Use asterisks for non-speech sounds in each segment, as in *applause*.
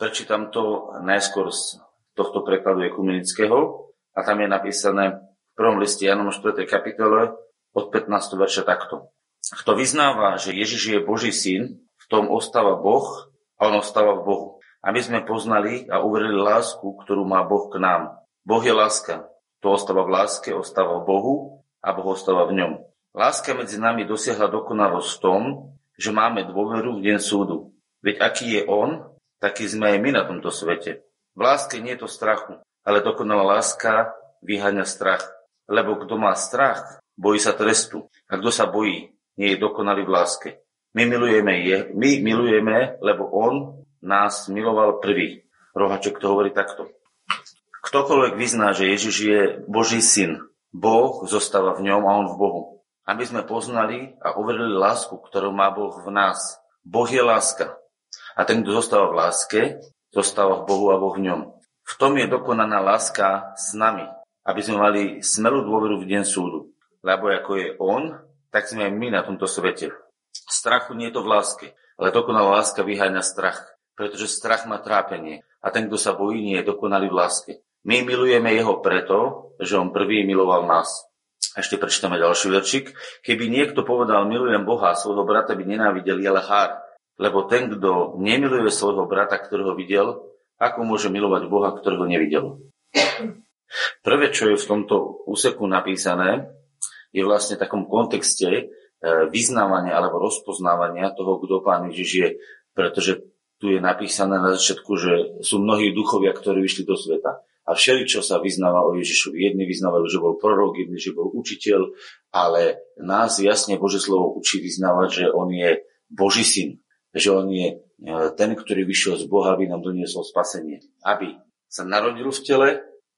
Prečítam to najskôr z tohto prekladu ekumenického a tam je napísané v prvom liste Janom 4. kapitole od 15. verša takto. Kto vyznáva, že Ježiš je Boží syn, v tom ostáva Boh a on ostáva v Bohu. A my sme poznali a uverili lásku, ktorú má Boh k nám. Boh je láska. To ostáva v láske, ostáva v Bohu a Boh ostáva v ňom. Láska medzi nami dosiahla dokonalosť v tom, že máme dôveru v deň súdu. Veď aký je On, taký sme aj my na tomto svete. V láske nie je to strachu, ale dokonalá láska vyháňa strach. Lebo kto má strach, bojí sa trestu. A kto sa bojí, nie je dokonalý v láske. My milujeme, je, my milujeme, lebo on nás miloval prvý. Rohaček to hovorí takto. Ktokoľvek vyzná, že Ježiš je Boží syn, Boh zostáva v ňom a on v Bohu. Aby sme poznali a uverili lásku, ktorú má Boh v nás. Boh je láska. A ten, kto zostáva v láske, zostáva v Bohu a Boh v ňom. V tom je dokonaná láska s nami, aby sme mali smelú dôveru v deň súdu. Lebo ako je On, tak sme aj my na tomto svete. Strachu nie je to v láske, ale dokonalá láska vyháňa strach, pretože strach má trápenie a ten, kto sa bojí, nie je dokonalý v láske. My milujeme jeho preto, že on prvý miloval nás. Ešte prečítame ďalší veršik. Keby niekto povedal, milujem Boha a svojho brata by nenávidel, je lehár. Lebo ten, kto nemiluje svojho brata, ktorého videl, ako môže milovať Boha, ktorého nevidel? Prvé, čo je v tomto úseku napísané, je vlastne v takom kontexte e, vyznávania alebo rozpoznávania toho, kto Pán Ježiš je. Pretože tu je napísané na začiatku, že sú mnohí duchovia, ktorí vyšli do sveta. A všeli, čo sa vyznáva o Ježišovi. Jedni vyznávajú, že bol prorok, jedni, že bol učiteľ, ale nás jasne Bože slovo učí vyznávať, že on je Boží syn že on je e, ten, ktorý vyšiel z Boha, aby nám doniesol spasenie. Aby sa narodil v tele,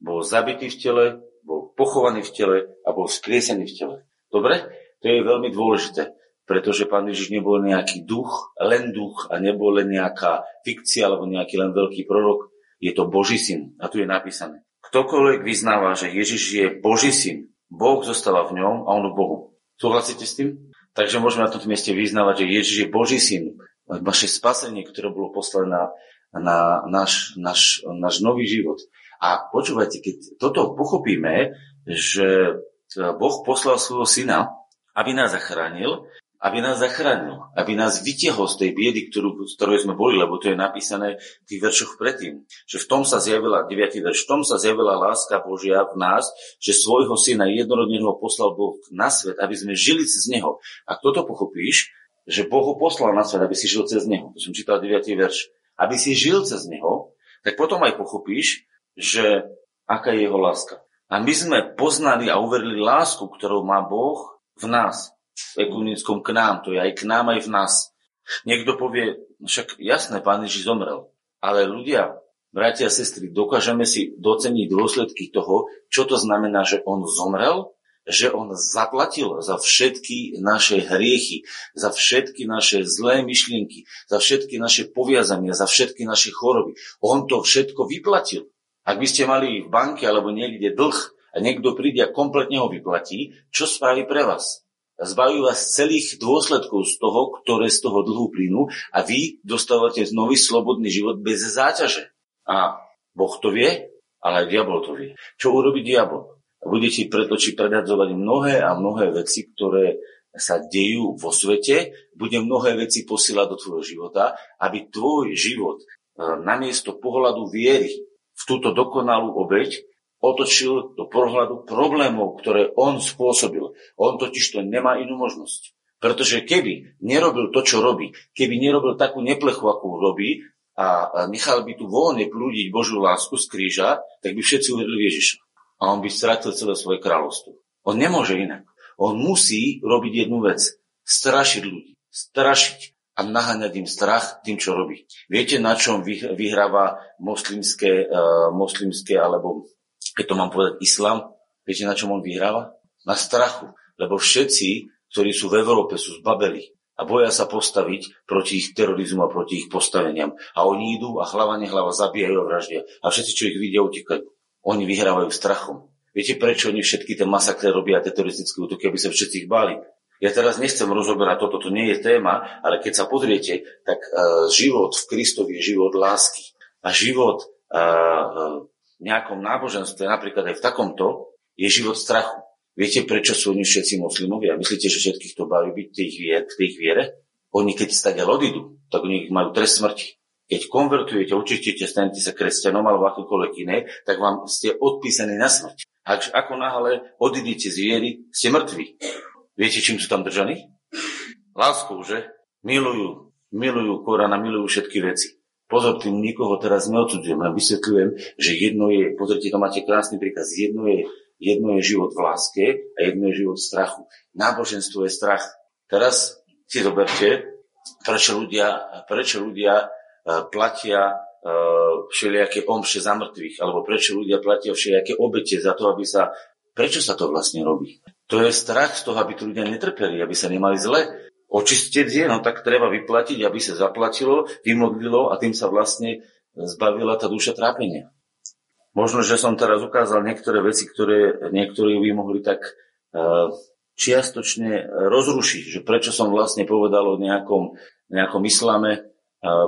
bol zabitý v tele, bol pochovaný v tele a bol skriesený v tele. Dobre? To je veľmi dôležité, pretože pán Ježiš nebol nejaký duch, len duch a nebol len nejaká fikcia alebo nejaký len veľký prorok. Je to Boží syn. A tu je napísané. Ktokoľvek vyznáva, že Ježiš je Boží syn, Boh zostáva v ňom a on v Bohu. Súhlasíte s tým? Takže môžeme na tomto mieste vyznávať, že Ježiš je Boží syn, vaše spasenie, ktoré bolo poslané na, na náš, náš, náš nový život. A počúvajte, keď toto pochopíme, že Boh poslal svojho syna, aby nás zachránil, aby nás zachránil, aby nás vytiahol z tej biedy, ktorú, z ktorej sme boli, lebo to je napísané v tých veršoch predtým, že v tom sa zjavila, 9. verš, v tom sa zjavila láska Božia v nás, že svojho syna jednorodneho poslal Boh na svet, aby sme žili cez neho. Ak toto pochopíš, že Boh ho poslal na svet, aby si žil cez neho. To som čítal 9. verš. Aby si žil cez neho, tak potom aj pochopíš, že aká je jeho láska. A my sme poznali a uverili lásku, ktorú má Boh v nás. V ekumenickom k nám, to je aj k nám, aj v nás. Niekto povie, však jasné, pán Ježiš zomrel. Ale ľudia, bratia a sestry, dokážeme si doceniť dôsledky toho, čo to znamená, že on zomrel že on zaplatil za všetky naše hriechy, za všetky naše zlé myšlienky, za všetky naše poviazania, za všetky naše choroby. On to všetko vyplatil. Ak by ste mali v banke alebo niekde dlh a niekto príde a kompletne ho vyplatí, čo spraví pre vás? Zbaví vás celých dôsledkov z toho, ktoré z toho dlhu plynú a vy dostávate nový slobodný život bez záťaže. A Boh to vie, ale aj diabol to vie. Čo urobí diabol? Bude ti pred oči predadzovať mnohé a mnohé veci, ktoré sa dejú vo svete, bude mnohé veci posielať do tvojho života, aby tvoj život e, namiesto pohľadu viery v túto dokonalú obeď otočil do pohľadu problémov, ktoré on spôsobil. On totiž to nemá inú možnosť. Pretože keby nerobil to, čo robí, keby nerobil takú neplechu, akú robí, a nechal by tu voľne plúdiť Božiu lásku z kríža, tak by všetci uverili Ježiša a on by stratil celé svoje kráľovstvo. On nemôže inak. On musí robiť jednu vec. Strašiť ľudí. Strašiť a naháňať im strach tým, čo robí. Viete, na čom vyhráva moslimské, uh, moslimské alebo keď to mám povedať, islám? Viete, na čom on vyhráva? Na strachu. Lebo všetci, ktorí sú v Európe, sú zbabeli a boja sa postaviť proti ich terorizmu a proti ich postaveniam. A oni idú a hlava nehlava zabíjajú a vraždia. A všetci, čo ich vidia, utekajú. Oni vyhrávajú strachom. Viete, prečo oni všetky tie masakre robia tie teroristické útoky, aby sa všetci ich báli? Ja teraz nechcem rozoberať toto, to nie je téma, ale keď sa pozriete, tak uh, život v Kristovi je život lásky. a život uh, v nejakom náboženstve, napríklad aj v takomto, je život strachu. Viete, prečo sú oni všetci moslimovia? Myslíte, že všetkých to baví byť v tých viere? Oni keď stade odídu, tak oni majú trest smrti. Keď konvertujete, očistíte, stanete sa kresťanom alebo akokoľvek iné, tak vám ste odpísaní na smrť. Ak, ako náhle odídete z viery, ste mŕtvi. Viete, čím sú tam držaní? Láskou, že? Milujú, milujú Korana, milujú všetky veci. Pozor, tým nikoho teraz neodsudzujem, len vysvetľujem, že jedno je, pozrite, to máte krásny príkaz, jedno je, jedno je život v láske a jedno je život v strachu. Náboženstvo je strach. Teraz si zoberte, prečo ľudia, prečo ľudia platia uh, všelijaké omše za mŕtvych, alebo prečo ľudia platia všelijaké obete za to, aby sa... Prečo sa to vlastne robí? To je strach z toho, aby tu ľudia netrpeli, aby sa nemali zle očistiť je, no tak treba vyplatiť, aby sa zaplatilo, vymodlilo a tým sa vlastne zbavila tá duša trápenia. Možno, že som teraz ukázal niektoré veci, ktoré niektorí by mohli tak uh, čiastočne rozrušiť, že prečo som vlastne povedal o nejakom, nejakom islame,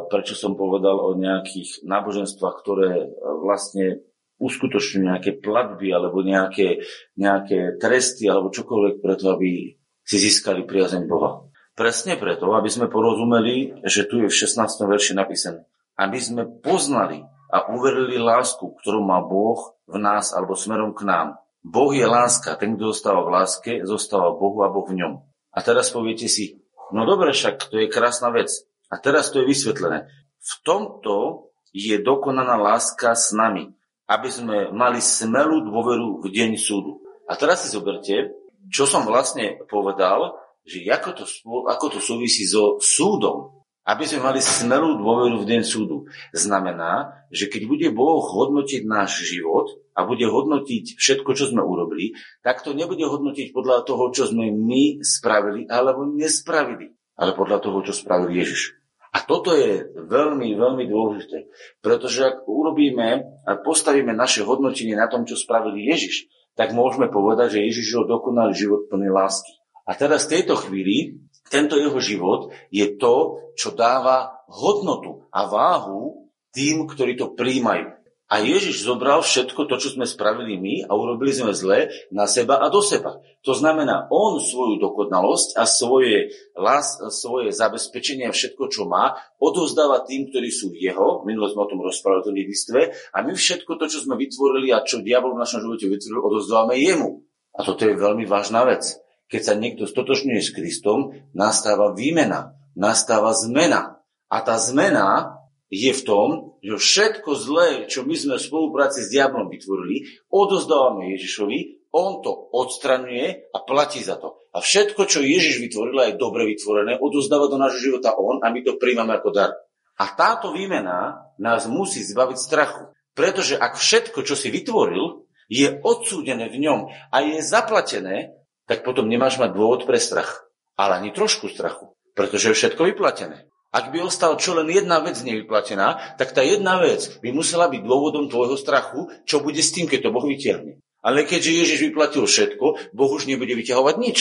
prečo som povedal o nejakých náboženstvách, ktoré uh, vlastne uskutočňujú nejaké platby alebo nejaké, nejaké tresty alebo čokoľvek preto, aby si získali priazeň Boha. Presne preto, aby sme porozumeli, že tu je v 16. verši napísané. Aby sme poznali a uverili lásku, ktorú má Boh v nás alebo smerom k nám. Boh je láska. Ten, kto zostáva v láske, zostáva Bohu a Boh v ňom. A teraz poviete si, no dobre, však to je krásna vec. A teraz to je vysvetlené. V tomto je dokonaná láska s nami, aby sme mali smelú dôveru v deň súdu. A teraz si zoberte, čo som vlastne povedal, že ako to, ako to súvisí so súdom, aby sme mali smelú dôveru v deň súdu. Znamená, že keď bude Boh hodnotiť náš život a bude hodnotiť všetko, čo sme urobili, tak to nebude hodnotiť podľa toho, čo sme my spravili alebo nespravili, ale podľa toho, čo spravil Ježiš. A toto je veľmi, veľmi dôležité, pretože ak urobíme a postavíme naše hodnotenie na tom, čo spravil Ježiš, tak môžeme povedať, že Ježiš žil dokonalý život plný lásky. A teraz v tejto chvíli tento jeho život je to, čo dáva hodnotu a váhu tým, ktorí to príjmajú. A Ježiš zobral všetko to, čo sme spravili my a urobili sme zle na seba a do seba. To znamená, on svoju dokonalosť a svoje, las, svoje zabezpečenie a všetko, čo má, odozdáva tým, ktorí sú jeho. Minulo sme o tom rozprávali, to nedistve. A my všetko to, čo sme vytvorili a čo diabol v našom živote vytvoril, odozdávame jemu. A toto je veľmi vážna vec keď sa niekto stotočňuje s Kristom, nastáva výmena, nastáva zmena. A tá zmena je v tom, že všetko zlé, čo my sme v spolupráci s diablom vytvorili, odozdávame Ježišovi, on to odstraňuje a platí za to. A všetko, čo Ježiš vytvoril, je dobre vytvorené, odozdáva do nášho života on a my to príjmame ako dar. A táto výmena nás musí zbaviť strachu. Pretože ak všetko, čo si vytvoril, je odsúdené v ňom a je zaplatené, tak potom nemáš mať dôvod pre strach. Ale ani trošku strachu, pretože je všetko vyplatené. Ak by ostal čo len jedna vec nevyplatená, tak tá jedna vec by musela byť dôvodom tvojho strachu, čo bude s tým, keď to Boh vytiahne. Ale keďže Ježiš vyplatil všetko, Boh už nebude vyťahovať nič.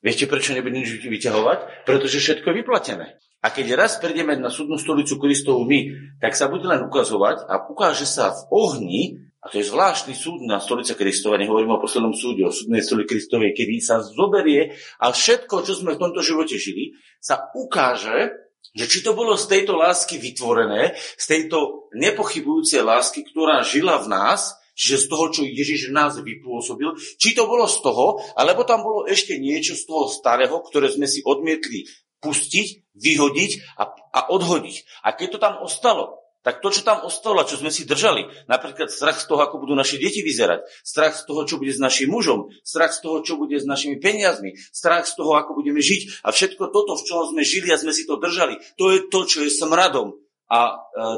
Viete, prečo nebude nič vyťahovať? Pretože všetko je vyplatené. A keď raz prídeme na súdnu stolicu Kristovu my, tak sa bude len ukazovať a ukáže sa v ohni a to je zvláštny súd na stolice Kristova, nehovorím o poslednom súde, o súdnej stoli Kristovej, kedy sa zoberie a všetko, čo sme v tomto živote žili, sa ukáže, že či to bolo z tejto lásky vytvorené, z tejto nepochybujúcej lásky, ktorá žila v nás, čiže z toho, čo Ježiš nás vypôsobil, či to bolo z toho, alebo tam bolo ešte niečo z toho starého, ktoré sme si odmietli pustiť, vyhodiť a, a odhodiť. A keď to tam ostalo, tak to, čo tam ostalo, čo sme si držali, napríklad strach z toho, ako budú naše deti vyzerať, strach z toho, čo bude s našim mužom, strach z toho, čo bude s našimi peniazmi, strach z toho, ako budeme žiť a všetko toto, v čom sme žili a sme si to držali, to je to, čo je smradom a e,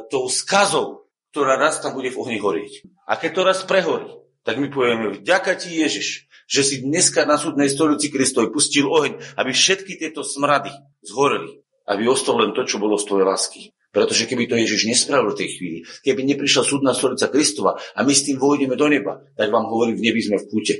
tou skazou, ktorá raz tam bude v ohni horieť. A keď to raz prehorí, tak my povieme, vďaka ti Ježiš, že si dneska na súdnej stolici Kristovi pustil oheň, aby všetky tieto smrady zhoreli, aby ostalo len to, čo bolo z tvojej lásky. Pretože keby to Ježiš nespravil v tej chvíli, keby neprišla súdna stolica Kristova a my s tým vojdeme do neba, tak vám hovorím, v nebi sme v púte.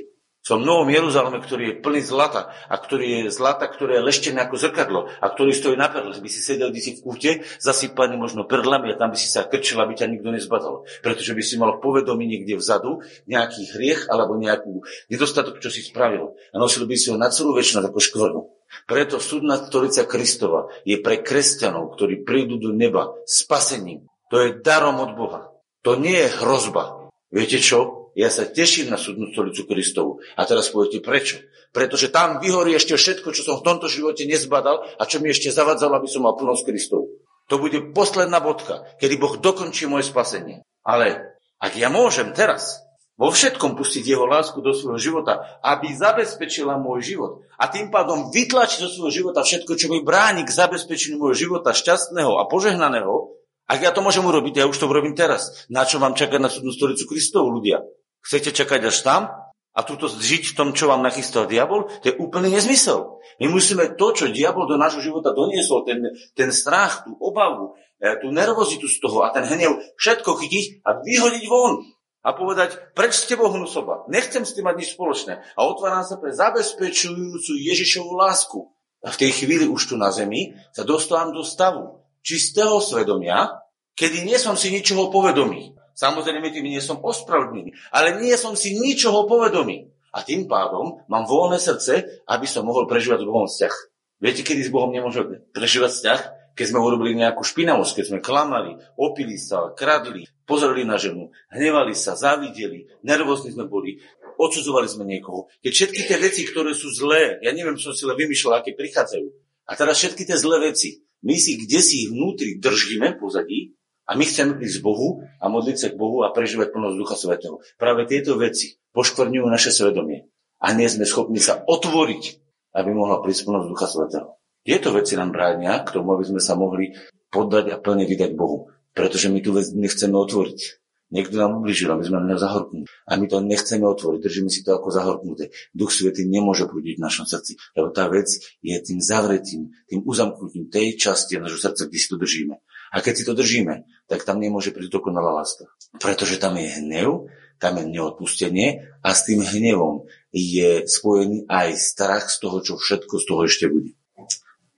Som v Novom Jeruzaleme, ktorý je plný zlata a ktorý je zlata, ktoré je leštené ako zrkadlo a ktorý stojí na perle. By si sedel si v kúte, zasypaný možno perlami a tam by si sa krčil, aby ťa nikto nezbadal. Pretože by si mal v povedomí niekde vzadu nejaký hriech alebo nejakú nedostatok, čo si spravil. A nosil by si ho na celú väčšinu ako škvrnu. Preto súdna stolica Kristova je pre kresťanov, ktorí prídu do neba spasením. To je darom od Boha. To nie je hrozba. Viete čo? Ja sa teším na súdnu stolicu Kristovu. A teraz poviete prečo? Pretože tam vyhorí ešte všetko, čo som v tomto živote nezbadal a čo mi ešte zavadzalo, aby som mal plnosť Kristov. To bude posledná bodka, kedy Boh dokončí moje spasenie. Ale ak ja môžem teraz vo všetkom pustiť jeho lásku do svojho života, aby zabezpečila môj život a tým pádom vytlačiť zo svojho života všetko, čo mi bráni k zabezpečeniu môjho života šťastného a požehnaného, ak ja to môžem urobiť, ja už to urobím teraz. Na čo vám čakať na súdnu stolicu Kristovu, ľudia? Chcete čakať až tam a túto žiť v tom, čo vám nachystal diabol? To je úplný nezmysel. My musíme to, čo diabol do nášho života doniesol, ten, ten strach, tú obavu, e, tú nervozitu z toho a ten hnev, všetko chytiť a vyhodiť von a povedať, preč ste Bohu soba, nechcem s tým mať nič spoločné. A otváram sa pre zabezpečujúcu Ježišovú lásku. A v tej chvíli už tu na zemi sa dostávam do stavu čistého svedomia, kedy nie som si ničoho povedomý. Samozrejme, tým nie som ospravedlnený, ale nie som si ničoho povedomý. A tým pádom mám voľné srdce, aby som mohol prežívať s Bohom vzťah. Viete, kedy s Bohom nemôžem prežívať vzťah? Keď sme urobili nejakú špinavosť, keď sme klamali, opili sa, kradli, pozreli na ženu, hnevali sa, závideli, nervózni sme boli, odsudzovali sme niekoho. Keď všetky tie veci, ktoré sú zlé, ja neviem, som si len vymýšľal, aké prichádzajú. A teraz všetky tie zlé veci, my si kde si vnútri držíme pozadí a my chceme prísť Bohu a modliť sa k Bohu a prežívať plnosť Ducha Svetého. Práve tieto veci poškvrňujú naše svedomie. A nie sme schopní sa otvoriť, aby mohla prísť plnosť Ducha Svetého. Tieto veci nám bránia k tomu, aby sme sa mohli poddať a plne vydať Bohu. Pretože my tú vec nechceme otvoriť. Niekto nám ubližil a my sme na zahorknutí. A my to nechceme otvoriť, držíme si to ako zahorknuté. Duch Svetý nemôže prúdiť v našom srdci, lebo tá vec je tým zavretím, tým uzamknutím tej časti našho srdca, kde si to držíme. A keď si to držíme, tak tam nemôže prísť dokonalá láska. Pretože tam je hnev, tam je neodpustenie a s tým hnevom je spojený aj strach z toho, čo všetko z toho ešte bude.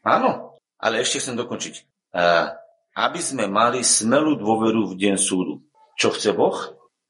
Áno, ale ešte chcem dokončiť. Aby sme mali smelú dôveru v deň súdu. Čo chce Boh?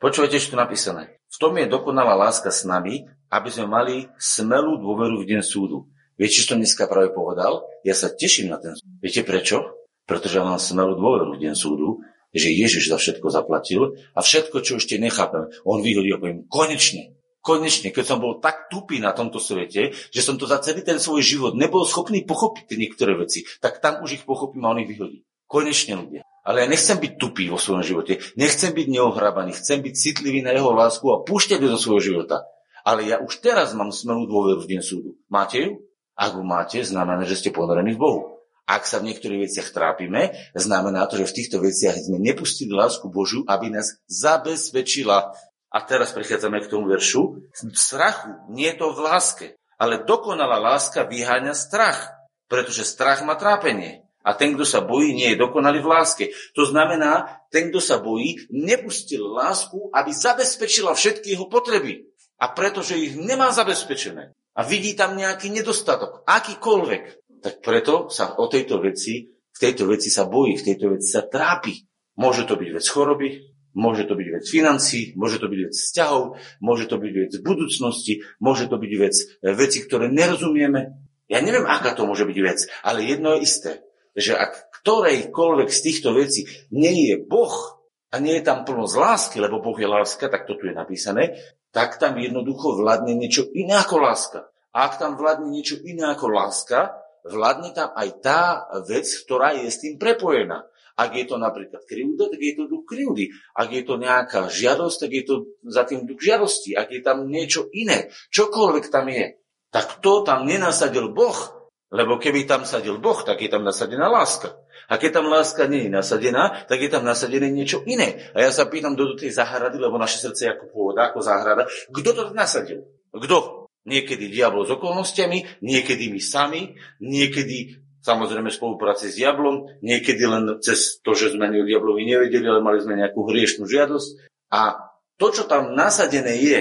Počúvajte, čo tu napísané. V tom je dokonalá láska s nami, aby sme mali smelú dôveru v deň súdu. Viete, čo to dneska práve povedal? Ja sa teším na ten súd. Viete prečo? Pretože mám smelú dôveru v deň súdu, že Ježiš za všetko zaplatil a všetko, čo ešte nechápem, on vyhodí a poviem, konečne, konečne, keď som bol tak tupý na tomto svete, že som to za celý ten svoj život nebol schopný pochopiť niektoré veci, tak tam už ich pochopím a on ich vyhodí. Konečne ľudia. Ale ja nechcem byť tupý vo svojom živote, nechcem byť neohrabaný, chcem byť citlivý na jeho lásku a púšťať ho do svojho života. Ale ja už teraz mám smelú dôveru v deň súdu. Máte ju? Ak ju máte, znamená, že ste ponorení v Bohu. Ak sa v niektorých veciach trápime, znamená to, že v týchto veciach sme nepustili lásku Božiu, aby nás zabezpečila. A teraz prichádzame k tomu veršu. Strachu nie je to v láske, ale dokonalá láska vyháňa strach, pretože strach má trápenie. A ten, kto sa bojí, nie je dokonalý v láske. To znamená, ten, kto sa bojí, nepustil lásku, aby zabezpečila všetky jeho potreby. A pretože ich nemá zabezpečené a vidí tam nejaký nedostatok, akýkoľvek, tak preto sa o tejto veci, v tejto veci sa bojí, v tejto veci sa trápi. Môže to byť vec choroby, môže to byť vec financí, môže to byť vec vzťahov, môže to byť vec budúcnosti, môže to byť vec e, veci, ktoré nerozumieme. Ja neviem, aká to môže byť vec, ale jedno je isté, že ak ktorejkoľvek z týchto vecí nie je Boh a nie je tam plnosť lásky, lebo Boh je láska, tak to tu je napísané, tak tam jednoducho vládne niečo iné ako láska. A ak tam vládne niečo iné ako láska, vládne tam aj tá vec, ktorá je s tým prepojená. Ak je to napríklad krivda, tak je to duch krivdy. Ak je to nejaká žiadosť, tak je to za tým duch žiadosti. Ak je tam niečo iné, čokoľvek tam je, tak to tam nenasadil Boh. Lebo keby tam sadil Boh, tak je tam nasadená láska. A keď tam láska nie je nasadená, tak je tam nasadené niečo iné. A ja sa pýtam do, tej záhrady, lebo naše srdce je ako pôvoda, ako záhrada. Kto to nasadil? Kto? Niekedy diabol s okolnostiami, niekedy my sami, niekedy samozrejme spolupráci s diablom, niekedy len cez to, že sme o diablovi nevedeli, ale mali sme nejakú hriešnú žiadosť. A to, čo tam nasadené je,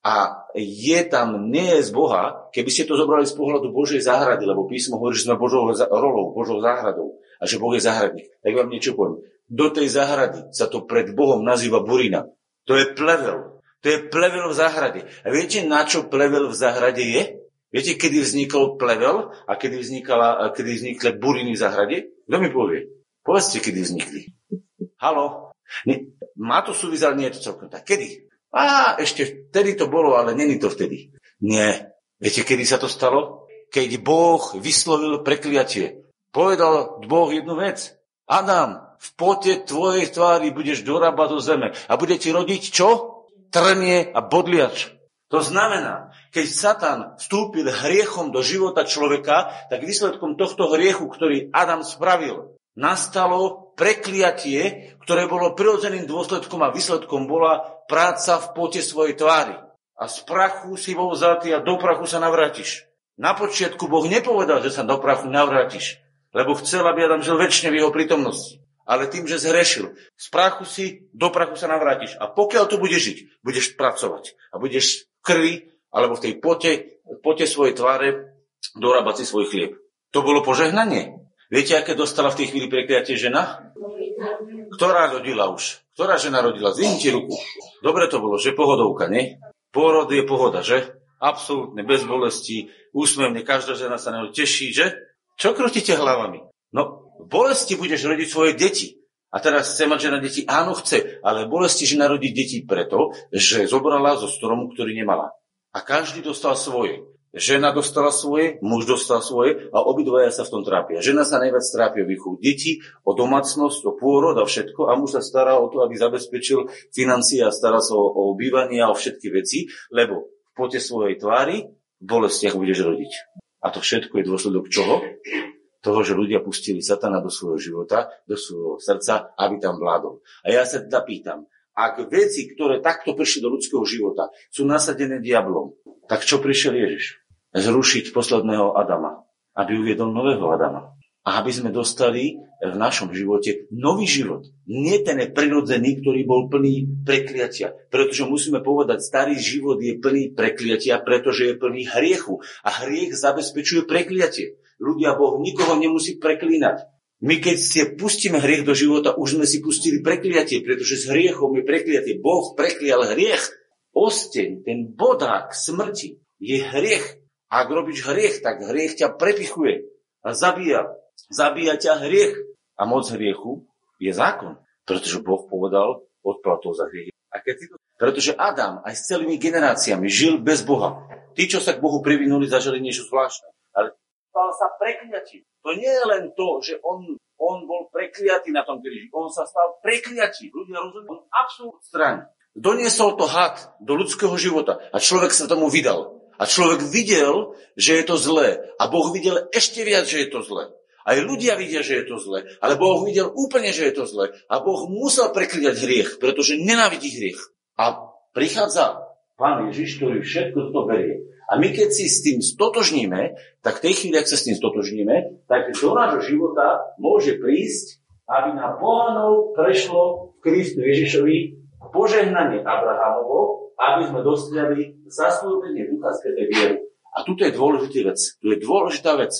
a je tam nie je z Boha, keby ste to zobrali z pohľadu Božej záhrady, lebo písmo hovorí, že sme Božou rolou, Božou záhradou a že Boh je záhradník. Tak vám niečo poviem. Do tej záhrady sa to pred Bohom nazýva burina. To je plevel. To je plevel v záhrade. A viete, na čo plevel v záhrade je? Viete, kedy vznikol plevel a kedy, vznikala, kedy vznikli buriny v záhrade? Kto mi povie? Povedzte, kedy vznikli. Halo? Nie, má to súvisť, ale nie je to celkom tak. Kedy? A ešte vtedy to bolo, ale není to vtedy. Nie. Viete, kedy sa to stalo? Keď Boh vyslovil prekliatie. Povedal Boh jednu vec. Adam, v pote tvojej tvári budeš dorábať do zeme a bude ti rodiť čo? Trnie a bodliač. To znamená, keď Satan vstúpil hriechom do života človeka, tak výsledkom tohto hriechu, ktorý Adam spravil, nastalo prekliatie, ktoré bolo prirodzeným dôsledkom a výsledkom bola práca v pote svojej tvári. A z prachu si bol vzatý a do prachu sa navrátiš. Na počiatku Boh nepovedal, že sa do prachu navrátiš, lebo chcel, aby Adam žil väčšine v jeho prítomnosti. Ale tým, že zhrešil, z prachu si, do prachu sa navrátiš. A pokiaľ tu budeš žiť, budeš pracovať. A budeš v krvi, alebo v tej pote, pote svojej tváre dorábať si svoj chlieb. To bolo požehnanie. Viete, aké dostala v tej chvíli prekliatie žena? Ktorá rodila už? Ktorá žena rodila? Zvihnite ruku. Dobre to bolo, že pohodovka, nie? Porod je pohoda, že? Absolútne, bez bolesti, úsmevne, každá žena sa na teší, že? Čo krútite hlavami? No, bolesti budeš rodiť svoje deti. A teraz chce mať žena deti? Áno, chce, ale bolesti žena rodí deti preto, že zobrala zo stromu, ktorý nemala. A každý dostal svoje. Žena dostala svoje, muž dostal svoje a obidvaja sa v tom trápia. Žena sa najviac trápia o výchov detí, o domácnosť, o pôrod a všetko a muž sa stará o to, aby zabezpečil financie a stará sa o, o bývanie a o všetky veci, lebo v pote svojej tvári v bolestiach budeš rodiť. A to všetko je dôsledok čoho? Toho, že ľudia pustili satana do svojho života, do svojho srdca, aby tam vládol. A ja sa teda pýtam, ak veci, ktoré takto prišli do ľudského života, sú nasadené diablom, tak čo prišiel Ježiš? zrušiť posledného Adama, aby uviedol nového Adama. A aby sme dostali v našom živote nový život. Nie ten prirodzený, ktorý bol plný prekliatia. Pretože musíme povedať, starý život je plný prekliatia, pretože je plný hriechu. A hriech zabezpečuje prekliatie. Ľudia, Boh nikoho nemusí preklínať. My keď si pustíme hriech do života, už sme si pustili prekliatie, pretože s hriechom je prekliatie. Boh preklial hriech. Osteň, ten bodák smrti, je hriech. Ak robíš hriech, tak hriech ťa prepichuje a zabíja. Zabíja ťa hriech. A moc hriechu je zákon. Pretože Boh povedal odplatou za hriech. A keď ty to... Pretože Adam aj s celými generáciami žil bez Boha. Tí, čo sa k Bohu privinuli, zažili niečo zvláštne. Stal sa prekliatím. To nie je len to, že on, on bol prekliatý na tom kríži. On sa stal prekliatím. Ľudia rozumejú. On absolútne strany. Doniesol to had do ľudského života a človek sa tomu vydal. A človek videl, že je to zlé. A Boh videl ešte viac, že je to zlé. Aj ľudia vidia, že je to zlé. Ale Boh videl úplne, že je to zlé. A Boh musel prekliať hriech, pretože nenávidí hriech. A prichádza Pán Ježiš, ktorý všetko to berie. A my keď si s tým stotožníme, tak v tej chvíli, ak sa s tým stotožníme, tak do nášho života môže prísť, aby na pohanov prešlo v Kristu Ježišovi požehnanie Abrahamovo, aby sme dostali zaslúbenie Ducha Svetej viery. A tuto je dôležitá vec. Tu je dôležitá vec.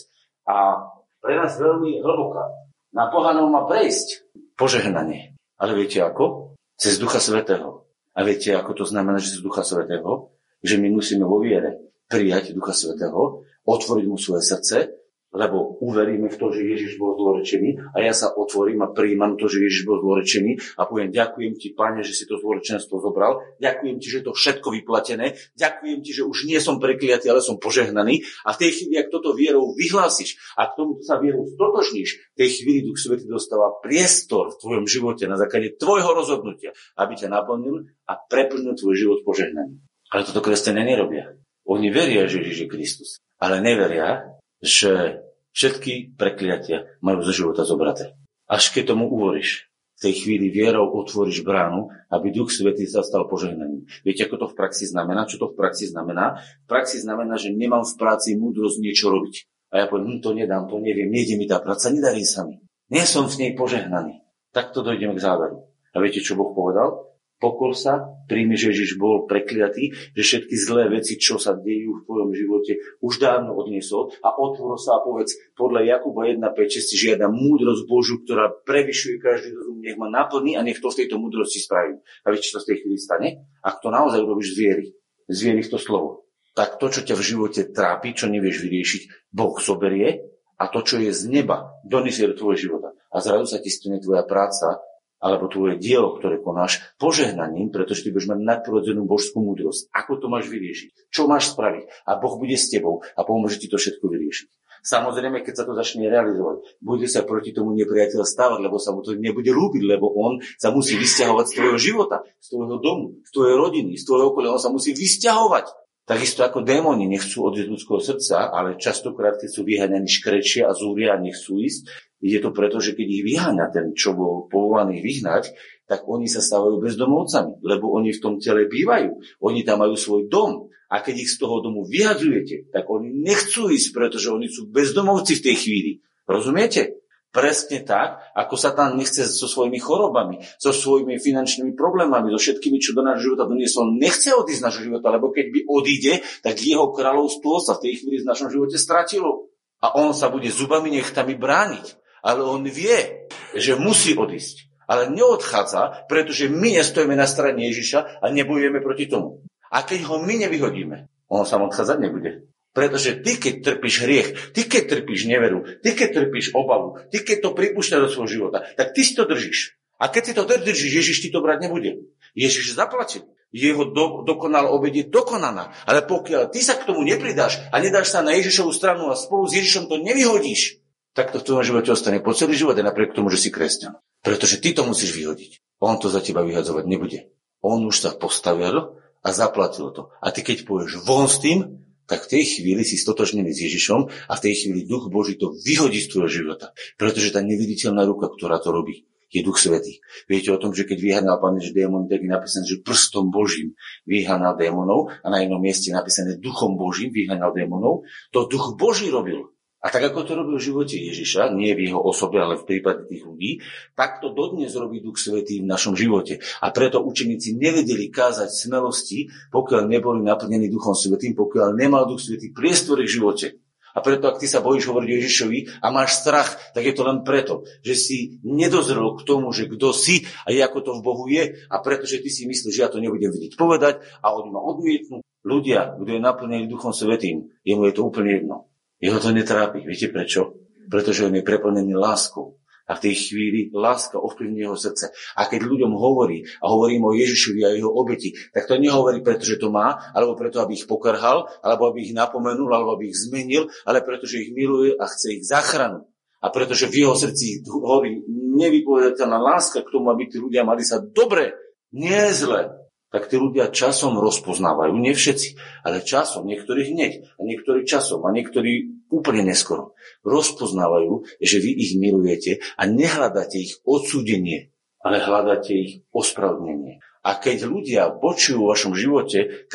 A pre nás veľmi hlboká. Na pohanov má prejsť požehnanie. Ale viete ako? Cez Ducha Svetého. A viete, ako to znamená, že cez Ducha Svetého? Že my musíme vo viere prijať Ducha Svetého, otvoriť mu svoje srdce lebo uveríme v to, že Ježiš bol zlorečený a ja sa otvorím a príjmam to, že Ježiš bol zlorečený a poviem, ďakujem ti, Pane, že si to zlorečenstvo zobral, ďakujem ti, že je to všetko vyplatené, ďakujem ti, že už nie som prekliatý, ale som požehnaný a v tej chvíli, ak toto vierou vyhlásiš a k tomu sa vierou stotožníš, v tej chvíli Duch Svety dostáva priestor v tvojom živote na základe tvojho rozhodnutia, aby ťa naplnil a preplnil tvoj život požehnaním. Ale toto kresťania nerobia. Oni veria, že Ježiš je Kristus, ale neveria, že všetky prekliatia majú zo života zobraté. Až keď tomu uvoríš, v tej chvíli vierou otvoríš bránu, aby Duch Svetý sa stal požehnaním. Viete, ako to v praxi znamená? Čo to v praxi znamená? V praxi znamená, že nemám v práci múdrosť niečo robiť. A ja poviem, hm, to nedám, to neviem, nejde mi tá práca, nedarí sa mi. Nie som v nej požehnaný. Tak to dojdeme k záveru. A viete, čo Boh povedal? Pokor sa, príjmi, že Ježiš bol prekliatý, že všetky zlé veci, čo sa dejú v tvojom živote, už dávno odniesol a otvor sa a povedz, podľa Jakuba 1.5 si žiada múdrosť Božu, ktorá prevyšuje každý rozum, nech ma naplní a nech to v tejto múdrosti spraví. A vieš, čo sa v tej chvíli stane? Ak to naozaj urobíš z viery, z viery to slovo, tak to, čo ťa v živote trápi, čo nevieš vyriešiť, Boh zoberie a to, čo je z neba, donesie do tvojho života. A zrazu sa ti stane tvoja práca alebo tvoje dielo, ktoré konáš, požehnaním, pretože ty budeš mať nadprirodzenú božskú múdrosť. Ako to máš vyriešiť? Čo máš spraviť? A Boh bude s tebou a pomôže ti to všetko vyriešiť. Samozrejme, keď sa to začne realizovať, bude sa proti tomu nepriateľ stávať, lebo sa mu to nebude ľúbiť, lebo on sa musí vysťahovať z tvojho života, z tvojho domu, z tvojej rodiny, z tvojho okolia. On sa musí vysťahovať. Takisto ako démoni nechcú odísť ľudského srdca, ale častokrát, keď sú vyháňaní škrečia a zúria a nechcú ísť, je to preto, že keď ich vyháňa ten, čo bol povolaný vyhnať, tak oni sa stávajú bezdomovcami, lebo oni v tom tele bývajú. Oni tam majú svoj dom. A keď ich z toho domu vyhadzujete, tak oni nechcú ísť, pretože oni sú bezdomovci v tej chvíli. Rozumiete? Presne tak, ako sa tam nechce so svojimi chorobami, so svojimi finančnými problémami, so všetkými, čo do nášho života doniesol, nechce odísť z nášho života, lebo keď by odíde, tak jeho kráľovstvo sa v tej chvíli v našom živote stratilo. A on sa bude zubami nechtami brániť ale on vie, že musí odísť. Ale neodchádza, pretože my nestojíme na strane Ježiša a nebojujeme proti tomu. A keď ho my nevyhodíme, on sa odchádzať nebude. Pretože ty, keď trpíš hriech, ty, keď trpíš neveru, ty, keď trpíš obavu, ty, keď to pripúšťa do svojho života, tak ty si to držíš. A keď si to držíš, Ježiš ti to brať nebude. Ježiš zaplatil. Jeho do, dokonal obed je dokonaná. Ale pokiaľ ty sa k tomu nepridáš a nedáš sa na Ježišovu stranu a spolu s Ježišom to nevyhodíš, tak to v tvojom živote ostane po celý život aj napriek tomu, že si kresťan. Pretože ty to musíš vyhodiť. On to za teba vyhadzovať nebude. On už sa postavil a zaplatil to. A ty keď pôjdeš von s tým, tak v tej chvíli si stotožnený s Ježišom a v tej chvíli Duch Boží to vyhodí z tvojho života. Pretože tá neviditeľná ruka, ktorá to robí, je Duch Svetý. Viete o tom, že keď vyhanal Pán Ježiš démony, tak je napísané, že prstom Božím vyhanal démonov a na jednom mieste je napísané Duchom Božím vyhanal démonov. To Duch Boží robil. A tak ako to robil v živote Ježiša, nie v jeho osobe, ale v prípade tých ľudí, tak to dodnes robí Duch Svetý v našom živote. A preto učeníci nevedeli kázať smelosti, pokiaľ neboli naplnení Duchom Svetým, pokiaľ nemal Duch Svetý priestor v živote. A preto, ak ty sa bojíš hovoriť Ježišovi a máš strach, tak je to len preto, že si nedozrel k tomu, že kto si a ako to v Bohu je a preto, že ty si myslíš, že ja to nebudem vidieť povedať a oni ma odmietnú. Ľudia, kto je naplnený Duchom Svetým, jemu je to úplne jedno. Jeho to netrápi. Viete prečo? Pretože on je preplnený láskou. A v tej chvíli láska ovplyvní jeho srdce. A keď ľuďom hovorí a hovorím o Ježišovi a jeho obeti, tak to nehovorí preto, že to má, alebo preto, aby ich pokrhal, alebo aby ich napomenul, alebo aby ich zmenil, ale preto, že ich miluje a chce ich zachranu. A pretože v jeho srdci hovorí nevypovedateľná láska k tomu, aby tí ľudia mali sa dobre, nie zle, tak tí ľudia časom rozpoznávajú, nie všetci, ale časom, niektorí hneď, a niektorí časom, a niektorí úplne neskoro. Rozpoznávajú, že vy ich milujete a nehľadáte ich odsúdenie, ale hľadáte ich ospravedlnenie. A keď ľudia počujú v vašom živote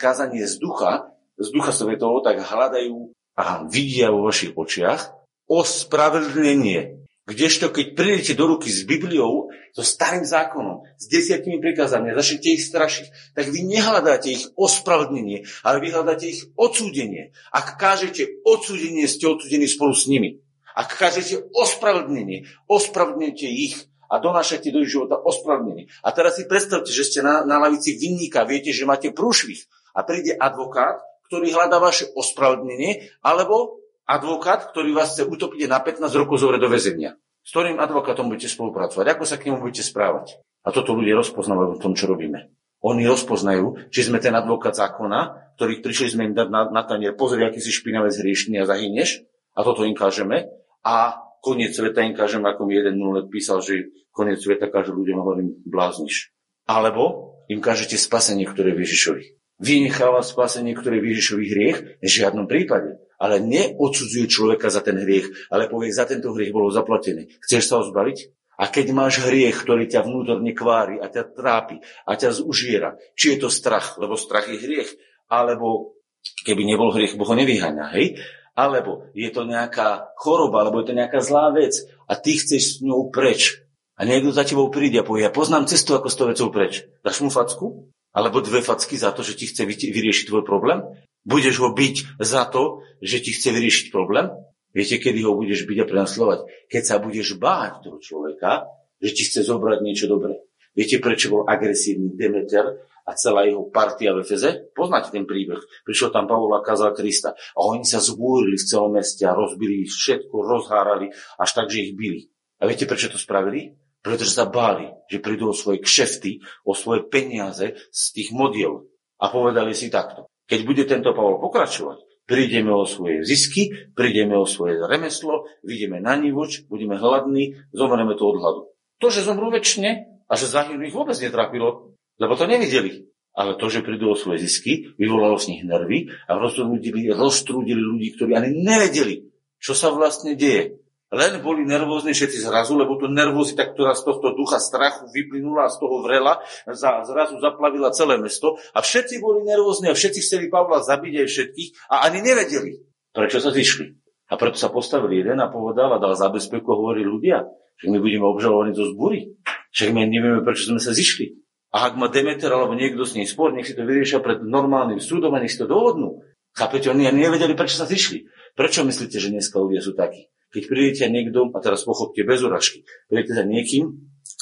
kázanie z ducha, z ducha svetovo, tak hľadajú a vidia vo vašich očiach ospravedlnenie Kdežto, keď prídete do ruky s Bibliou, so starým zákonom, s desiatimi prikázami a začnete ich strašiť, tak vy nehľadáte ich ospravedlnenie, ale vy hľadáte ich odsúdenie. Ak kážete odsúdenie, ste odsúdení spolu s nimi. Ak kážete ospravedlnenie, ospravedlnete ich a donášate do ich života ospravedlnenie. A teraz si predstavte, že ste na, na lavici vinníka, viete, že máte prúšvih a príde advokát, ktorý hľadá vaše ospravedlnenie, alebo advokát, ktorý vás chce utopiť na 15 rokov zovre do väzenia. S ktorým advokátom budete spolupracovať? Ako sa k nemu budete správať? A toto ľudia rozpoznávajú v tom, čo robíme. Oni rozpoznajú, či sme ten advokát zákona, ktorý prišli sme im dať na, na tanier, pozri, aký si špinavec hriešný a zahyneš, a toto im kážeme. A koniec sveta im kážeme, ako mi jeden minulý písal, že koniec sveta káže ľuďom, hovorím, blázniš. Alebo im kážete spasenie, ktoré je Ježišovi. Vynecháva spasenie, ktoré je Ježišovi hriech? V žiadnom prípade ale neodsudzuje človeka za ten hriech, ale povie, za tento hriech bolo zaplatené. Chceš sa ho zbaviť? A keď máš hriech, ktorý ťa vnútorne kvári a ťa trápi a ťa zužiera, či je to strach, lebo strach je hriech, alebo keby nebol hriech, Boh ho nevyháňa, hej? Alebo je to nejaká choroba, alebo je to nejaká zlá vec a ty chceš s ňou preč. A niekto za tebou príde a povie, ja poznám cestu, ako s tou vecou preč. Dáš mu facku? Alebo dve facky za to, že ti chce vyriešiť tvoj problém? Budeš ho byť za to, že ti chce vyriešiť problém? Viete, kedy ho budeš byť a prenasledovať? Keď sa budeš báť toho človeka, že ti chce zobrať niečo dobré. Viete, prečo bol agresívny Demeter a celá jeho partia v Efeze? Poznáte ten príbeh. Prišiel tam Pavol a kázal Krista. A oni sa zbúrili v celom meste a rozbili ich všetko, rozhárali, až tak, že ich bili. A viete, prečo to spravili? Pretože sa báli, že prídu o svoje kšefty, o svoje peniaze z tých modiel. A povedali si takto. Keď bude tento Pavol pokračovať, prídeme o svoje zisky, prídeme o svoje remeslo, vidíme na nivoč, budeme hladní, zomreme to od hladu. To, že zomrú väčšine a že zahynú ich vôbec netrapilo, lebo to nevideli. Ale to, že prídu o svoje zisky, vyvolalo z nich nervy a roztrúdili, roztrúdili ľudí, ktorí ani nevedeli, čo sa vlastne deje. Len boli nervózni všetci zrazu, lebo to nervozita, ktorá z tohto ducha strachu vyplynula, z toho vrela, zrazu zaplavila celé mesto a všetci boli nervózni a všetci chceli Pavla zabiť aj všetkých a ani nevedeli, prečo sa zišli. A preto sa postavili jeden a povedal a dal zabezpeku a hovorí ľudia, že my budeme obžalovaní zo zbúry. Však my nevieme, prečo sme sa zišli. A ak má Demeter alebo niekto s ním spor, nech si to vyriešia pred normálnym súdom a nech si to dohodnú. Chápete, oni ani nevedeli, prečo sa zišli. Prečo myslíte, že dneska ľudia sú takí? Keď prídete niekto, a teraz pochopte bez uražky, prídete za niekým,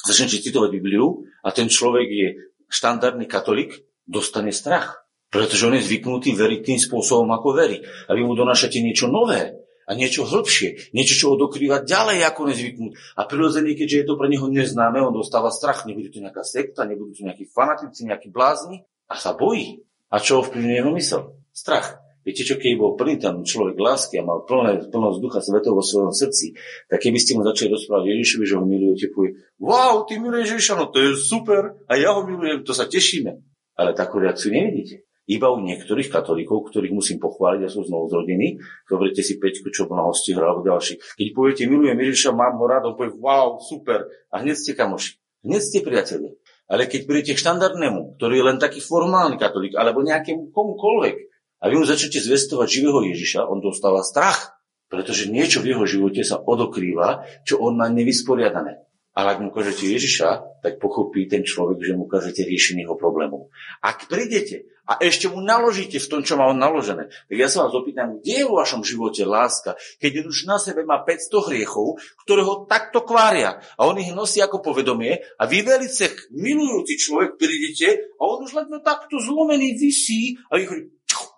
začnete citovať Bibliu a ten človek je štandardný katolík, dostane strach. Pretože on je zvyknutý veriť tým spôsobom, ako verí. A vy mu donášate niečo nové a niečo hĺbšie, niečo, čo ho dokrýva ďalej ako nezvyknúť. A prirodzene, keďže je to pre neho neznáme, on dostáva strach. Nebude to nejaká sekta, nebudú to nejakí fanatici, nejakí blázni a sa bojí. A čo ovplyvňuje jeho mysel? Strach. Viete čo, keď bol plný tam človek lásky a mal plné, plnosť ducha svetov vo svojom srdci, tak keby ste mu začali rozprávať Ježišovi, že ho milujete, povie, wow, ty miluješ Ježiša, no to je super, a ja ho milujem, to sa tešíme. Ale takú reakciu nevidíte. Iba u niektorých katolíkov, ktorých musím pochváliť, ja som znovu z rodiny, zoberte si Peťku, čo na hosti alebo ďalší. Keď poviete, milujem Ježiša, mám ho rád, on povie, wow, super, a hneď ste kamoši. Hneď ste priatelia. Ale keď prídete k štandardnému, ktorý je len taký formálny katolík, alebo nejakému komukoľvek, a vy mu začnete zvestovať živého Ježiša, on dostáva strach, pretože niečo v jeho živote sa odokrýva, čo on má nevysporiadané. Ale ak mu ukážete Ježiša, tak pochopí ten človek, že mu ukážete riešenie jeho problémov. Ak prídete a ešte mu naložíte v tom, čo má on naložené, tak ja sa vás opýtam, kde je vo vašom živote láska, keď už na sebe má 500 hriechov, ktoré ho takto kvária a on ich nosí ako povedomie a vy velice milujúci človek prídete a on už len takto zlomený vysí a vy hovorí,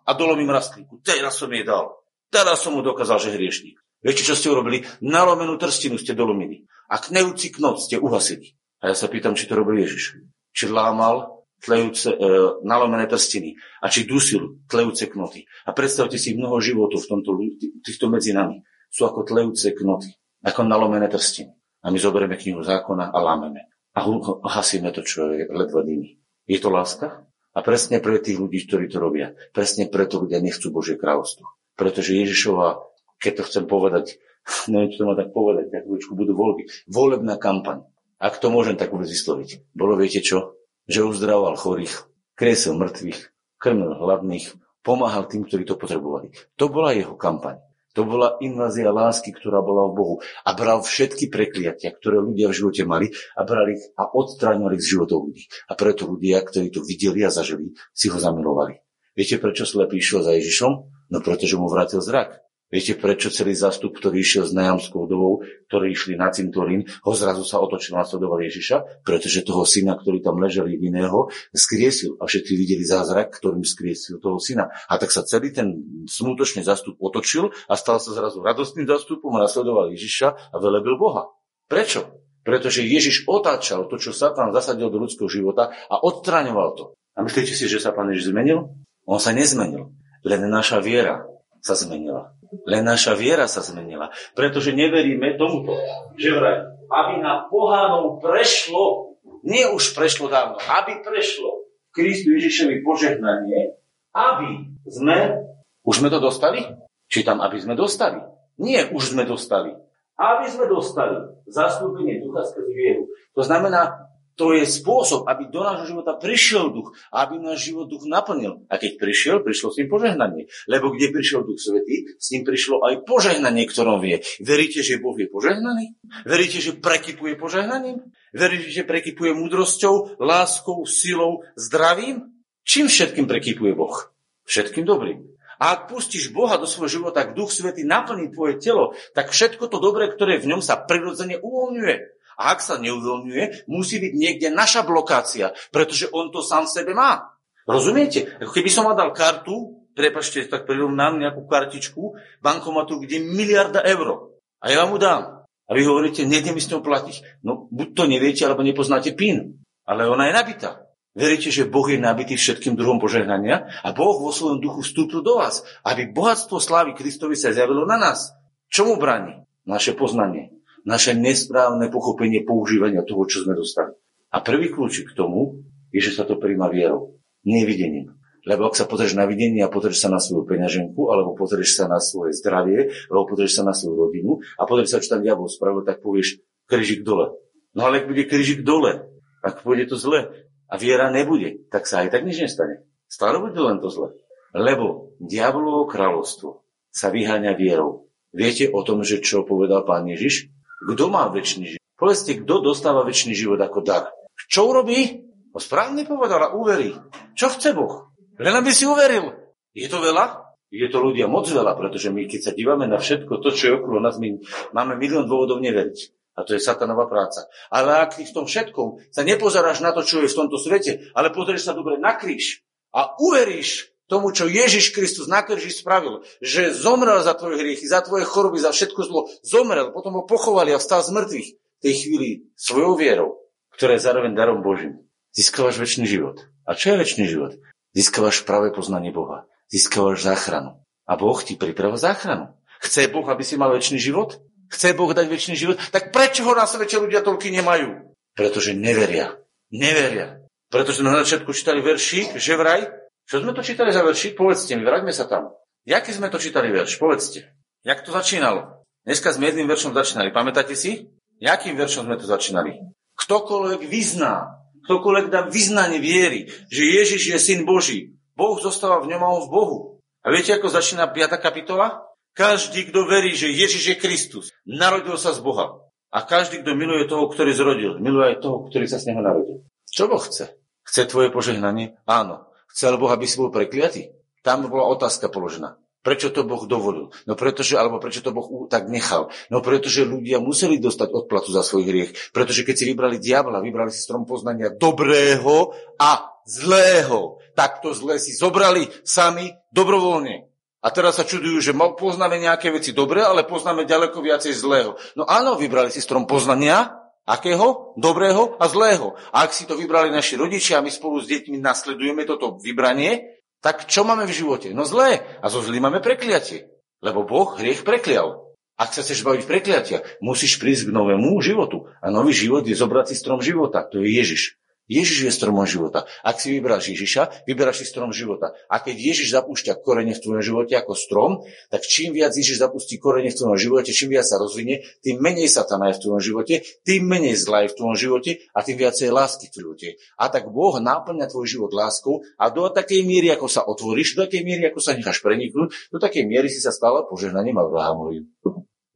a dolomím rastlinku. Teraz som jej dal. Teraz som mu dokázal, že hriešník. Viete, čo ste urobili? Nalomenú trstinu ste dolomili. A knejúci knot ste uhasili. A ja sa pýtam, či to robil Ježiš. Či lámal tlejúce, e, nalomené trstiny a či dusil tlejúce knoty. A predstavte si mnoho životov v tomto, týchto medzi nami. Sú ako tlejúce knoty, ako nalomené trstiny. A my zoberieme knihu zákona a lámeme. A hasíme to, čo je ledva dými. Je to láska? A presne pre tých ľudí, ktorí to robia. Presne preto ľudia nechcú Božie kráľovstvo. Pretože Ježišova, keď to chcem povedať, *laughs* neviem, čo to má tak povedať, tak budú voľby. Volebná kampaň. Ak to môžem tak vôbec vysloviť. Bolo viete čo? Že uzdravoval chorých, kresil mŕtvych, krmil hladných, pomáhal tým, ktorí to potrebovali. To bola jeho kampaň. To bola invázia lásky, ktorá bola v Bohu. A bral všetky prekliatia, ktoré ľudia v živote mali a brali ich a odstráňovali z životov ľudí. A preto ľudia, ktorí to videli a zažili, si ho zamilovali. Viete, prečo slepý išiel za Ježišom? No pretože mu vrátil zrak. Viete, prečo celý zástup, ktorý išiel s najamskou dovou, ktorí išli na cintorín, ho zrazu sa otočil a sledoval Ježiša? Pretože toho syna, ktorý tam ležel jediného, skriesil. A všetci videli zázrak, ktorým skriesil toho syna. A tak sa celý ten smutočný zástup otočil a stal sa zrazu radostným zástupom a nasledoval Ježiša a velebil Boha. Prečo? Pretože Ježiš otáčal to, čo Satan zasadil do ľudského života a odstraňoval to. A myslíte si, že sa pán Ježiš zmenil? On sa nezmenil. Len naša viera sa zmenila. Len naša viera sa zmenila. Pretože neveríme tomuto, že vraj, aby na pohánov prešlo, nie už prešlo dávno, aby prešlo Kristu Ježišovi požehnanie, aby sme, už sme to dostali? Čítam, aby sme dostali. Nie, už sme dostali. Aby sme dostali zastúpenie ducha skrz vieru. To znamená, To je spôsob, aby do nášho života prišiel duch, aby náš život duch naplnil. A keď prišiel, prišlo s ním požehnanie. Lebo kde prišiel duch svetý, s ním prišlo aj požehnanie, ktorom vie. Veríte, že Boh je požehnaný? Veríte, že prekypuje požehnaním? Veríte, že prekypuje múdrosťou, láskou, silou, zdravím? Čím všetkým prekypuje Boh? Všetkým dobrým. A ak pustíš Boha do svojho života, ak Duch Svetý naplní tvoje telo, tak všetko to dobré, ktoré v ňom sa prirodzene uvoľňuje. A ak sa neuvoľňuje, musí byť niekde naša blokácia, pretože on to sám v sebe má. Rozumiete? Ako keby som vám dal kartu, prepašte, tak prirovnám nejakú kartičku, bankomatu, kde je miliarda eur. A ja vám ju dám. A vy hovoríte, nejde mi s ňou platiť. No, buď to neviete, alebo nepoznáte PIN. Ale ona je nabitá. Veríte, že Boh je nabitý všetkým druhom požehnania a Boh vo svojom duchu vstúpil do vás, aby bohatstvo slávy Kristovi sa zjavilo na nás. Čomu bráni? Naše poznanie naše nesprávne pochopenie používania toho, čo sme dostali. A prvý kľúčik k tomu je, že sa to príjma vierou, nevidením. Lebo ak sa pozrieš na videnie a pozrieš sa na svoju peňaženku, alebo pozrieš sa na svoje zdravie, alebo pozrieš sa na svoju rodinu a pozrieš sa, čo tam diabol spravil, tak povieš križik dole. No ale ak bude križik dole, ak pôjde to zle a viera nebude, tak sa aj tak nič nestane. Stále bude len to zle. Lebo diabolovo kráľovstvo sa vyháňa vierou. Viete o tom, že čo povedal pán Ježiš? Kto má väčší život? Povedzte, kto dostáva väčší život ako dar? Čo urobí? No správne povedala, uverí. Čo chce Boh? Len aby si uveril. Je to veľa? Je to ľudia moc veľa, pretože my, keď sa dívame na všetko to, čo je okolo nás, my máme milión dôvodov neveriť. A to je satanová práca. Ale ak ty v tom všetkom sa nepozeráš na to, čo je v tomto svete, ale pozrieš sa dobre na kríž a uveríš tomu, čo Ježiš Kristus na kríži spravil, že zomrel za tvoje hriechy, za tvoje choroby, za všetko zlo, zomrel, potom ho pochovali a vstal z mŕtvych v tej chvíli svojou vierou, ktorá je zároveň darom Božím. Získavaš väčší život. A čo je väčší život? Získavaš práve poznanie Boha. Získavaš záchranu. A Boh ti pripravil záchranu. Chce Boh, aby si mal väčší život? Chce Boh dať väčší život? Tak prečo ho na svete ľudia toľky nemajú? Pretože neveria. Neveria. Pretože na začiatku čítali veršík, že vraj čo sme to čítali za veršík? Povedzte mi, vráťme sa tam. Jaký sme to čítali verš? Povedzte. Jak to začínalo? Dneska sme jedným veršom začínali. Pamätáte si? Jakým veršom sme to začínali? Ktokoľvek vyzná, ktokoľvek dá vyznanie viery, že Ježiš je syn Boží, Boh zostáva v ňom a on v Bohu. A viete, ako začína 5. kapitola? Každý, kto verí, že Ježiš je Kristus, narodil sa z Boha. A každý, kto miluje toho, ktorý zrodil, miluje aj toho, ktorý sa z neho narodil. Čo Boh chce? Chce tvoje požehnanie? Áno. Chcel Boh, aby si bol prekliatý? Tam bola otázka položená. Prečo to Boh dovolil? No pretože, alebo prečo to Boh tak nechal? No pretože ľudia museli dostať odplatu za svoj hriech. Pretože keď si vybrali diabla, vybrali si strom poznania dobrého a zlého. Tak to zlé si zobrali sami dobrovoľne. A teraz sa čudujú, že poznáme nejaké veci dobré, ale poznáme ďaleko viacej zlého. No áno, vybrali si strom poznania, Akého? Dobrého a zlého. A ak si to vybrali naši rodičia a my spolu s deťmi nasledujeme toto vybranie, tak čo máme v živote? No zlé. A zo zlý máme prekliatie. Lebo Boh hriech preklial. Ak sa chceš baviť prekliatia, musíš prísť k novému životu. A nový život je zobrať strom života. To je Ježiš. Ježiš je stromom života. Ak si vyberáš Ježiša, vyberáš si strom života. A keď Ježiš zapúšťa korene v tvojom živote ako strom, tak čím viac Ježiš zapustí korene v tvojom živote, čím viac sa rozvinie, tým menej satana je v tvojom živote, tým menej zla je v tvojom živote a tým viacej lásky v živote. A tak Boh náplňa tvoj život láskou a do takej miery, ako sa otvoríš, do takej miery, ako sa necháš preniknúť, do takej miery si sa stala požehnaním Abrahamovým.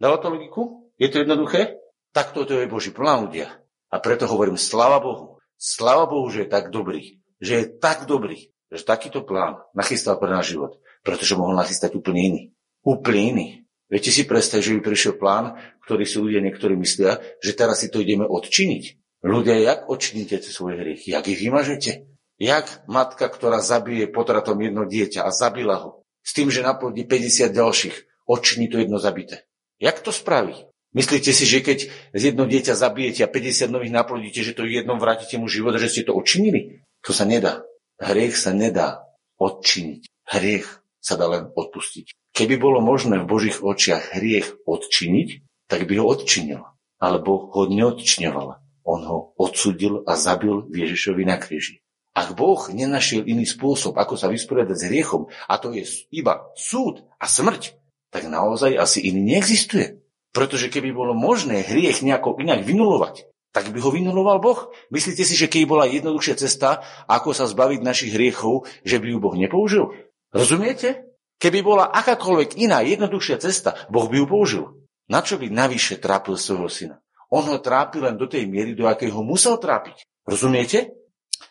Dalo to logiku? Je to jednoduché? Tak toto je Boží plán ľudia. A preto hovorím, sláva Bohu. Sláva Bohu, že je tak dobrý. Že je tak dobrý, že takýto plán nachystal pre náš život. Pretože mohol nachystať úplne iný. Úplne iný. Viete si predstaviť, že by prišiel plán, ktorý si ľudia niektorí myslia, že teraz si to ideme odčiniť. Ľudia, jak odčiníte svoje hriechy? Jak ich vymažete? Jak matka, ktorá zabije potratom jedno dieťa a zabila ho, s tým, že naplodí 50 ďalších, odčiní to jedno zabité. Jak to spraví? Myslíte si, že keď z jedno dieťa zabijete a 50 nových naplodíte, že to jednom vrátite mu život, že ste to odčinili? To sa nedá. Hriech sa nedá odčiniť. Hriech sa dá len odpustiť. Keby bolo možné v Božích očiach hriech odčiniť, tak by ho odčinil. Alebo ho neodčňoval. On ho odsudil a zabil Ježišovi na kríži. Ak Boh nenašiel iný spôsob, ako sa vysporiadať s hriechom, a to je iba súd a smrť, tak naozaj asi iný neexistuje. Pretože keby bolo možné hriech nejako inak vynulovať, tak by ho vynuloval Boh. Myslíte si, že keď bola jednoduchšia cesta, ako sa zbaviť našich hriechov, že by ju Boh nepoužil? Rozumiete? Keby bola akákoľvek iná jednoduchšia cesta, Boh by ju použil. Na čo by navyše trápil svojho syna? On ho trápil len do tej miery, do akej ho musel trápiť. Rozumiete?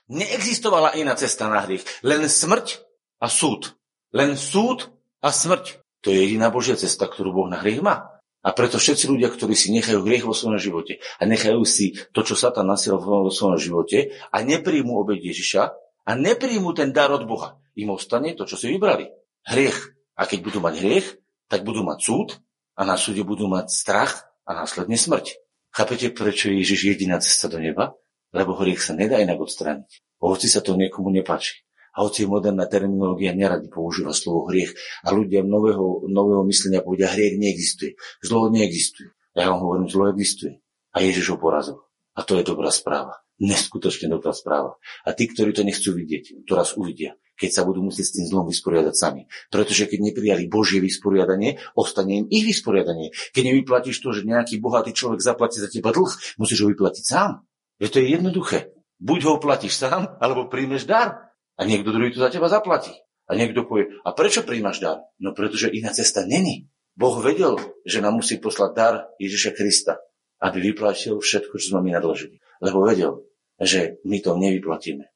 Neexistovala iná cesta na hriech. Len smrť a súd. Len súd a smrť. To je jediná Božia cesta, ktorú Boh na hriech má. A preto všetci ľudia, ktorí si nechajú hriech vo svojom živote a nechajú si to, čo Satan nasiel vo svojom živote a nepríjmu obeď Ježiša a nepríjmu ten dar od Boha, im ostane to, čo si vybrali. Hriech. A keď budú mať hriech, tak budú mať súd a na súde budú mať strach a následne smrť. Chápete, prečo je Ježiš jediná cesta do neba? Lebo hriech sa nedá inak odstrániť. Hoci sa to niekomu nepáči. A hoci moderná terminológia neradi používa slovo hriech a ľudia nového, nového myslenia povedia, hriech neexistuje. Zlo neexistuje. Ja vám hovorím, zlo existuje. A Ježiš ho porazil. A to je dobrá správa. Neskutočne dobrá správa. A tí, ktorí to nechcú vidieť, to raz uvidia, keď sa budú musieť s tým zlom vysporiadať sami. Pretože keď neprijali Božie vysporiadanie, ostane im ich vysporiadanie. Keď nevyplatíš to, že nejaký bohatý človek zaplatí za teba dlh, musíš ho vyplatiť sám. Je to je jednoduché. Buď ho platíš sám, alebo príjmeš dar. A niekto druhý to za teba zaplatí. A niekto povie, a prečo príjmaš dar? No pretože iná cesta není. Boh vedel, že nám musí poslať dar Ježiša Krista, aby vyplatil všetko, čo sme mi nadložili. Lebo vedel, že my to nevyplatíme.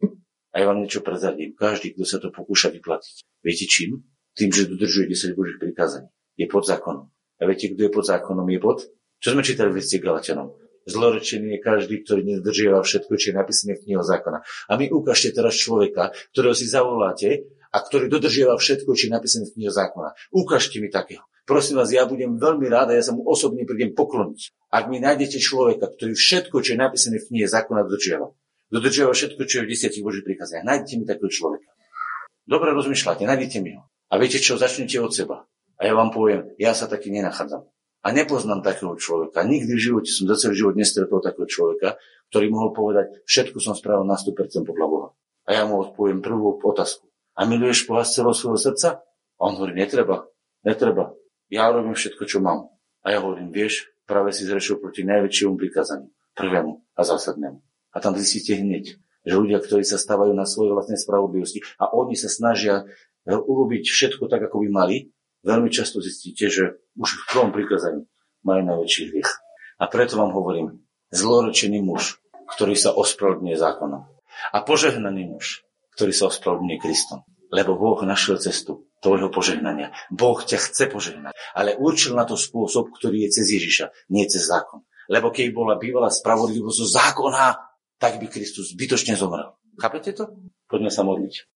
A ja vám niečo prezradím. Každý, kto sa to pokúša vyplatiť, viete čím? Tým, že dodržuje 10 Božích prikázaní. Je pod zákonom. A viete, kto je pod zákonom? Je pod? Čo sme čítali v liste Galatianom? Zlorečený je každý, ktorý nedržiava všetko, čo je napísané v knihe zákona. A my ukážte teraz človeka, ktorého si zavoláte a ktorý dodržiava všetko, čo je napísané v knihe zákona. Ukážte mi takého. Prosím vás, ja budem veľmi rád a ja sa mu osobne prídem pokloniť. Ak mi nájdete človeka, ktorý všetko, čo je napísané v knihe zákona, dodržiava. Dodržiava všetko, čo je v desiatich Božích prikázaniach. Nájdete mi takého človeka. Dobre rozmýšľate, nájdete mi ho. A viete čo, začnite od seba. A ja vám poviem, ja sa taký nenachádzam. A nepoznám takého človeka. Nikdy v živote som za celý život nestretol takého človeka, ktorý mohol povedať, všetko som spravil na 100% podľa Boha. A ja mu odpoviem prvú otázku. A miluješ Boha z celého svojho srdca? A on hovorí, netreba, netreba. Ja robím všetko, čo mám. A ja hovorím, vieš, práve si zrešil proti najväčšiemu prikázaniu, prvému a zásadnému. A tam zistíte hneď, že ľudia, ktorí sa stávajú na svojej vlastnej spravodlivosti a oni sa snažia urobiť všetko tak, ako by mali, veľmi často zistíte, že už v prvom prikázaní majú najväčší hriech. A preto vám hovorím, zloročený muž, ktorý sa ospravedlňuje zákonom. A požehnaný muž, ktorý sa ospravedlňuje Kristom. Lebo Boh našiel cestu tvojho požehnania. Boh ťa chce požehnať, ale určil na to spôsob, ktorý je cez Ježiša, nie cez zákon. Lebo keď bola bývalá spravodlivosť zo zákona, tak by Kristus zbytočne zomrel. Chápete to? Poďme sa modliť.